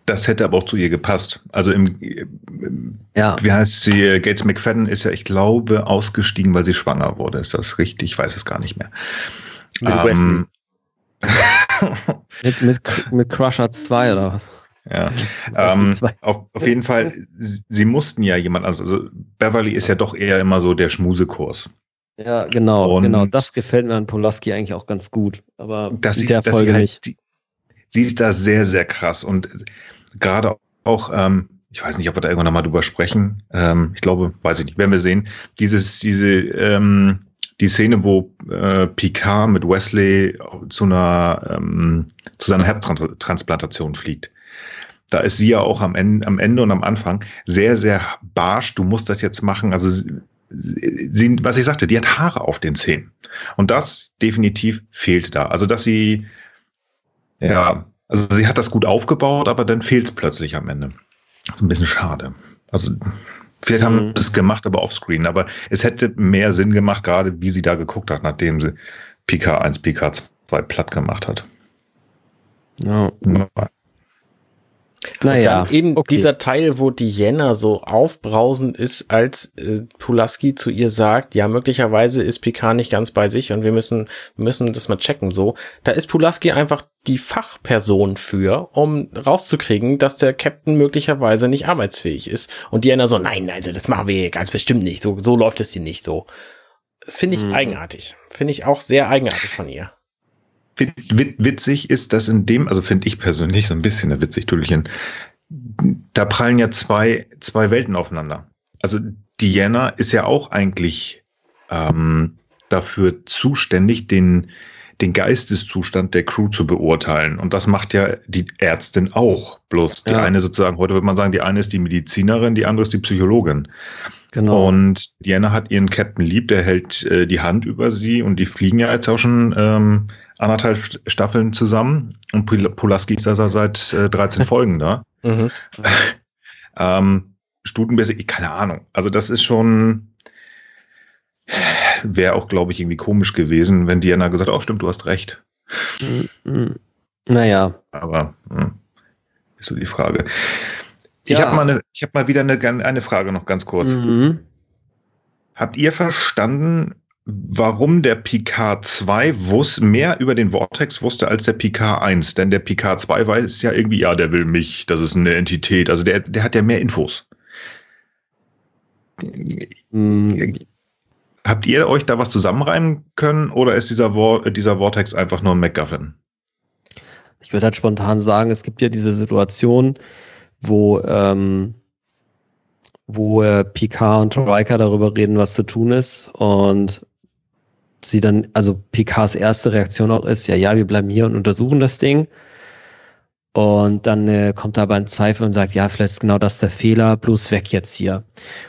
Das hätte aber auch zu ihr gepasst. Also im, im ja. wie heißt sie, Gates McFadden ist ja, ich glaube, ausgestiegen, weil sie schwanger wurde. Ist das richtig? Ich weiß es gar nicht mehr. Mit ähm, mit, mit, mit Crusher 2 oder was? Ja, ähm, auf, auf, jeden Fall, sie mussten ja jemand, also, also, Beverly ist ja doch eher immer so der Schmusekurs. Ja, genau, Und genau. Das gefällt mir an Polaski eigentlich auch ganz gut. Aber dass in sie, der Folge halt, nicht. Die, sie ist da sehr, sehr krass. Und gerade auch, ähm, ich weiß nicht, ob wir da irgendwann nochmal drüber sprechen. Ähm, ich glaube, weiß ich nicht, werden wir sehen. Dieses, diese, ähm, die Szene, wo äh, Picard mit Wesley zu einer ähm, zu seiner Herztransplantation fliegt da ist sie ja auch am Ende, am Ende und am Anfang sehr, sehr barsch. Du musst das jetzt machen. Also sie, was ich sagte, die hat Haare auf den Zähnen. Und das definitiv fehlt da. Also, dass sie, ja, also sie hat das gut aufgebaut, aber dann fehlt es plötzlich am Ende. Das ist ein bisschen schade. Also, vielleicht haben mhm. es gemacht, aber offscreen. Aber es hätte mehr Sinn gemacht, gerade wie sie da geguckt hat, nachdem sie Pika 1, Pika 2 platt gemacht hat. Ja. Naja, und eben okay. dieser Teil, wo Diana so aufbrausend ist, als äh, Pulaski zu ihr sagt, ja, möglicherweise ist Picard nicht ganz bei sich und wir müssen, müssen das mal checken, so. Da ist Pulaski einfach die Fachperson für, um rauszukriegen, dass der Captain möglicherweise nicht arbeitsfähig ist. Und Diana so, nein, also das machen wir ganz bestimmt nicht, so, so läuft es hier nicht so. Finde ich mhm. eigenartig. Finde ich auch sehr eigenartig von ihr witzig ist, dass in dem, also finde ich persönlich so ein bisschen der witzig, Tüllchen, da prallen ja zwei, zwei Welten aufeinander. Also Diana ist ja auch eigentlich ähm, dafür zuständig, den, den Geisteszustand der Crew zu beurteilen. Und das macht ja die Ärztin auch. Bloß die ja. eine sozusagen, heute würde man sagen, die eine ist die Medizinerin, die andere ist die Psychologin. Genau. Und Diana hat ihren Captain lieb, der hält äh, die Hand über sie und die fliegen ja jetzt auch schon ähm, anderthalb Staffeln zusammen und Pulaski ist da seit äh, 13 Folgen da. Mhm. ähm, Stutenbässe, keine Ahnung. Also das ist schon, wäre auch, glaube ich, irgendwie komisch gewesen, wenn Diana gesagt, oh stimmt, du hast recht. Mhm. Naja. Aber hm, ist so die Frage. Ich ja. habe mal, eine, hab mal wieder eine, eine Frage noch ganz kurz. Mhm. Habt ihr verstanden, warum der Picard 2 wus mehr über den Vortex wusste als der Picard 1. Denn der Picard 2 weiß ja irgendwie, ja, der will mich, das ist eine Entität. Also der, der hat ja mehr Infos. Habt ihr euch da was zusammenreimen können oder ist dieser, Vor dieser Vortex einfach nur ein MacGuffin? Ich würde halt spontan sagen, es gibt ja diese Situation, wo ähm, wo äh, Picard und Riker darüber reden, was zu tun ist. Und sie dann, also Picards erste Reaktion auch ist, ja, ja, wir bleiben hier und untersuchen das Ding. Und dann äh, kommt aber ein Zweifel und sagt, ja, vielleicht ist genau das der Fehler, bloß weg jetzt hier.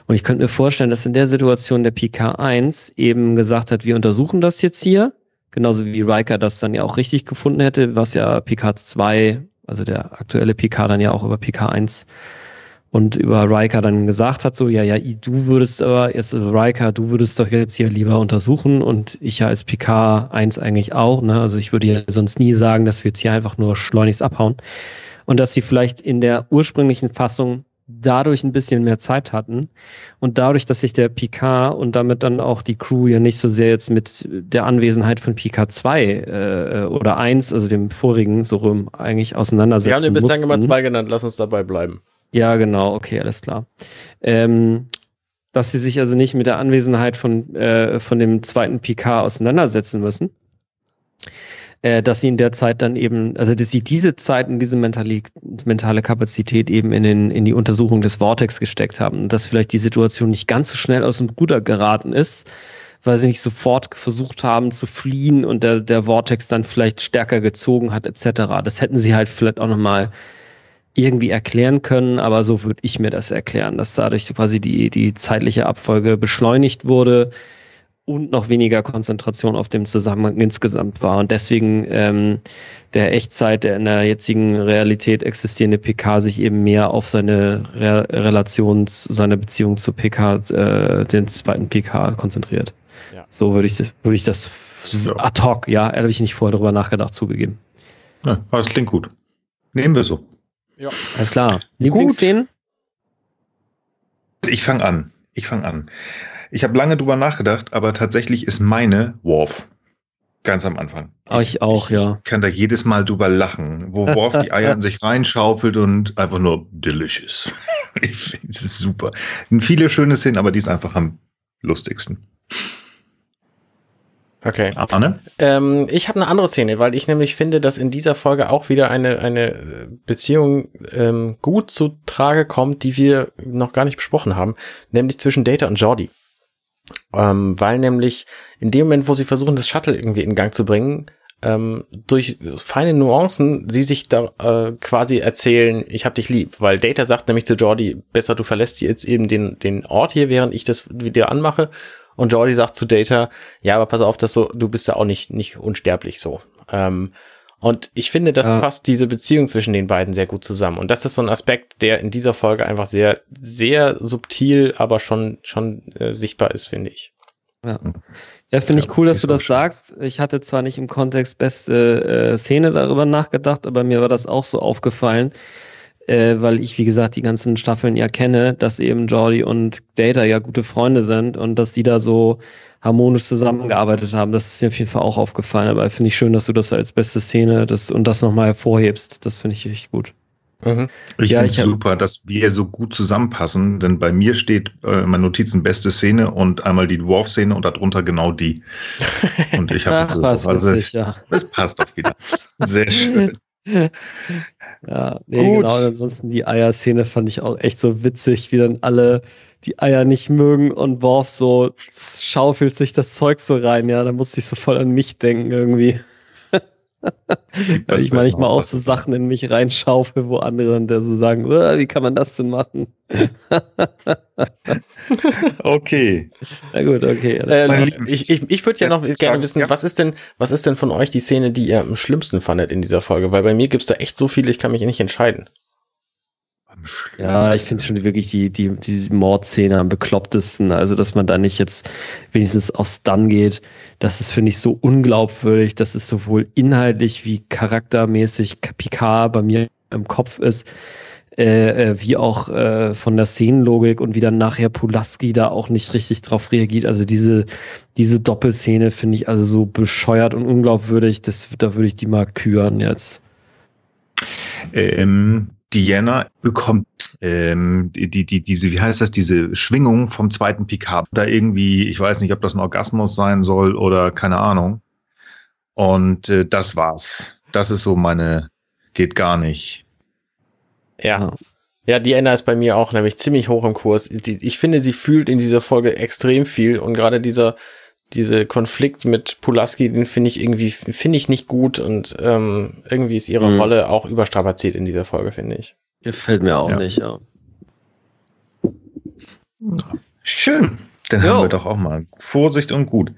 Und ich könnte mir vorstellen, dass in der Situation der Picard 1 eben gesagt hat, wir untersuchen das jetzt hier, genauso wie Riker das dann ja auch richtig gefunden hätte, was ja Picard 2, also der aktuelle Picard dann ja auch über Picard 1 und über Riker dann gesagt hat, so, ja, ja, du würdest aber, jetzt Riker, du würdest doch jetzt hier lieber untersuchen und ich ja als PK 1 eigentlich auch, ne? Also ich würde ja sonst nie sagen, dass wir jetzt hier einfach nur schleunigst abhauen. Und dass sie vielleicht in der ursprünglichen Fassung dadurch ein bisschen mehr Zeit hatten und dadurch, dass sich der PK und damit dann auch die Crew ja nicht so sehr jetzt mit der Anwesenheit von PK 2 äh, oder 1, also dem vorigen, so rum eigentlich auseinandersetzen. Wir haben den bislang immer 2 genannt, lass uns dabei bleiben. Ja, genau, okay, alles klar. Ähm, dass sie sich also nicht mit der Anwesenheit von, äh, von dem zweiten PK auseinandersetzen müssen. Äh, dass sie in der Zeit dann eben, also dass sie diese Zeit und diese mentale, mentale Kapazität eben in, den, in die Untersuchung des Vortex gesteckt haben. Und dass vielleicht die Situation nicht ganz so schnell aus dem Ruder geraten ist, weil sie nicht sofort versucht haben zu fliehen und der, der Vortex dann vielleicht stärker gezogen hat, etc. Das hätten sie halt vielleicht auch nochmal mal irgendwie erklären können, aber so würde ich mir das erklären, dass dadurch quasi die, die zeitliche Abfolge beschleunigt wurde und noch weniger Konzentration auf dem Zusammenhang insgesamt war. Und deswegen ähm, der Echtzeit, der in der jetzigen Realität existierende PK sich eben mehr auf seine Re Relation, seine Beziehung zu PK, äh, den zweiten PK konzentriert. Ja. So würde ich, würde ich das so. ad hoc, ja, da habe ich nicht vorher darüber nachgedacht, zugegeben. Ja, das klingt gut. Nehmen wir so. Ja. Alles klar. Lieblingsszenen? Ich fange an. Ich fange an. Ich habe lange drüber nachgedacht, aber tatsächlich ist meine Worf. Ganz am Anfang. Ich auch, ja. Ich kann da jedes Mal drüber lachen, wo Worf die Eier in sich reinschaufelt und einfach nur delicious. Ich finde es super. Viele schöne Szenen, aber die ist einfach am lustigsten. Okay. Arne? Ähm, ich habe eine andere Szene, weil ich nämlich finde, dass in dieser Folge auch wieder eine, eine Beziehung ähm, gut zu Trage kommt, die wir noch gar nicht besprochen haben, nämlich zwischen Data und Jordi. Ähm, weil nämlich in dem Moment, wo sie versuchen, das Shuttle irgendwie in Gang zu bringen, ähm, durch feine Nuancen sie sich da äh, quasi erzählen, ich hab dich lieb, weil Data sagt nämlich zu Jordi, besser du verlässt jetzt eben den, den Ort hier, während ich das wieder anmache und Jordi sagt zu Data, ja, aber pass auf, dass so, du bist ja auch nicht, nicht unsterblich so. Ähm, und ich finde, das ja. fasst diese Beziehung zwischen den beiden sehr gut zusammen. Und das ist so ein Aspekt, der in dieser Folge einfach sehr, sehr subtil, aber schon, schon äh, sichtbar ist, finde ich. Ja. Ja, finde ich cool, dass du das sagst. Ich hatte zwar nicht im Kontext beste äh, Szene darüber nachgedacht, aber mir war das auch so aufgefallen, äh, weil ich, wie gesagt, die ganzen Staffeln ja kenne, dass eben Jordi und Data ja gute Freunde sind und dass die da so harmonisch zusammengearbeitet haben. Das ist mir auf jeden Fall auch aufgefallen. Aber finde ich schön, dass du das als beste Szene das, und das nochmal hervorhebst. Das finde ich echt gut. Mhm. Ich ja, finde es super, dass wir so gut zusammenpassen, denn bei mir steht äh, in meinen Notizen beste Szene und einmal die Dwarf-Szene und darunter genau die. Und ich habe so, also, ja. das passt doch wieder. Sehr schön. Ja, nee, Gut. genau. Ansonsten die Eier-Szene fand ich auch echt so witzig, wie dann alle die Eier nicht mögen und Worf so schaufelt sich das Zeug so rein. Ja, da musste ich so voll an mich denken irgendwie. Weil ich manchmal auch so Sachen in mich reinschaufel, wo andere dann da so sagen, wie kann man das denn machen? okay. Na gut, okay. Äh, ich ich, ich würde ja noch gerne wissen, ja. was ist denn, was ist denn von euch die Szene, die ihr am schlimmsten fandet in dieser Folge? Weil bei mir gibt es da echt so viele, ich kann mich nicht entscheiden. Ja, ich finde schon wirklich die, die, die Mordszene am beklopptesten. Also, dass man da nicht jetzt wenigstens aufs Dann geht, das ist, finde ich, so unglaubwürdig, dass es sowohl inhaltlich wie charaktermäßig Picard bei mir im Kopf ist, äh, äh, wie auch äh, von der Szenenlogik und wie dann nachher Pulaski da auch nicht richtig drauf reagiert. Also diese, diese Doppelszene finde ich also so bescheuert und unglaubwürdig, das, da würde ich die mal küren jetzt. Ähm, Diana bekommt ähm, die, die, diese, wie heißt das, diese Schwingung vom zweiten Picard. Da irgendwie, ich weiß nicht, ob das ein Orgasmus sein soll oder keine Ahnung. Und äh, das war's. Das ist so meine, geht gar nicht. Ja. Ja, Diana ist bei mir auch nämlich ziemlich hoch im Kurs. Ich finde, sie fühlt in dieser Folge extrem viel und gerade dieser, diese Konflikt mit Pulaski, den finde ich irgendwie, finde ich nicht gut und ähm, irgendwie ist ihre mhm. Rolle auch überstrapaziert in dieser Folge, finde ich. Gefällt mir auch ja. nicht, ja. Schön. Dann jo. haben wir doch auch mal Vorsicht und gut.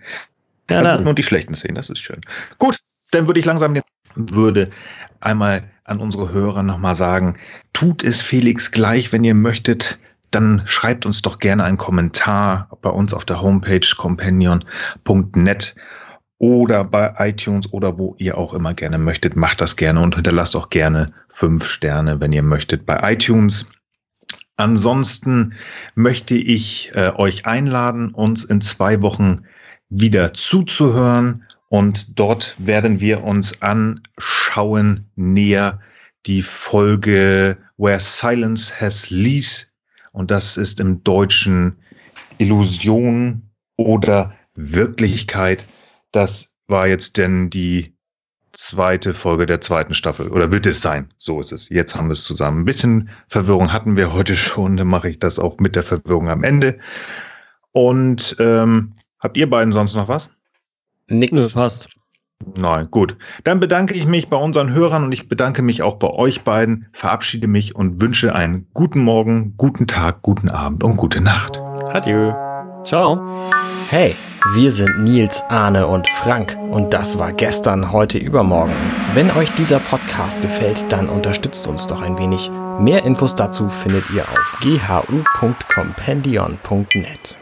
Ja, das sind nur die schlechten Szenen, das ist schön. Gut, dann würde ich langsam würde einmal an unsere Hörer nochmal sagen, tut es Felix gleich, wenn ihr möchtet, dann schreibt uns doch gerne einen Kommentar bei uns auf der Homepage companion.net oder bei iTunes oder wo ihr auch immer gerne möchtet. Macht das gerne und hinterlasst auch gerne fünf Sterne, wenn ihr möchtet, bei iTunes. Ansonsten möchte ich äh, euch einladen, uns in zwei Wochen wieder zuzuhören. Und dort werden wir uns anschauen näher die Folge Where Silence Has Lease und das ist im Deutschen Illusion oder Wirklichkeit. Das war jetzt denn die zweite Folge der zweiten Staffel. Oder wird es sein? So ist es. Jetzt haben wir es zusammen. Ein bisschen Verwirrung hatten wir heute schon. Dann mache ich das auch mit der Verwirrung am Ende. Und ähm, habt ihr beiden sonst noch was? Nix. Passt. Nein, gut. Dann bedanke ich mich bei unseren Hörern und ich bedanke mich auch bei euch beiden, verabschiede mich und wünsche einen guten Morgen, guten Tag, guten Abend und gute Nacht. Adieu. Ciao. Hey, wir sind Nils, Arne und Frank und das war gestern, heute, übermorgen. Wenn euch dieser Podcast gefällt, dann unterstützt uns doch ein wenig. Mehr Infos dazu findet ihr auf ghu.compendion.net.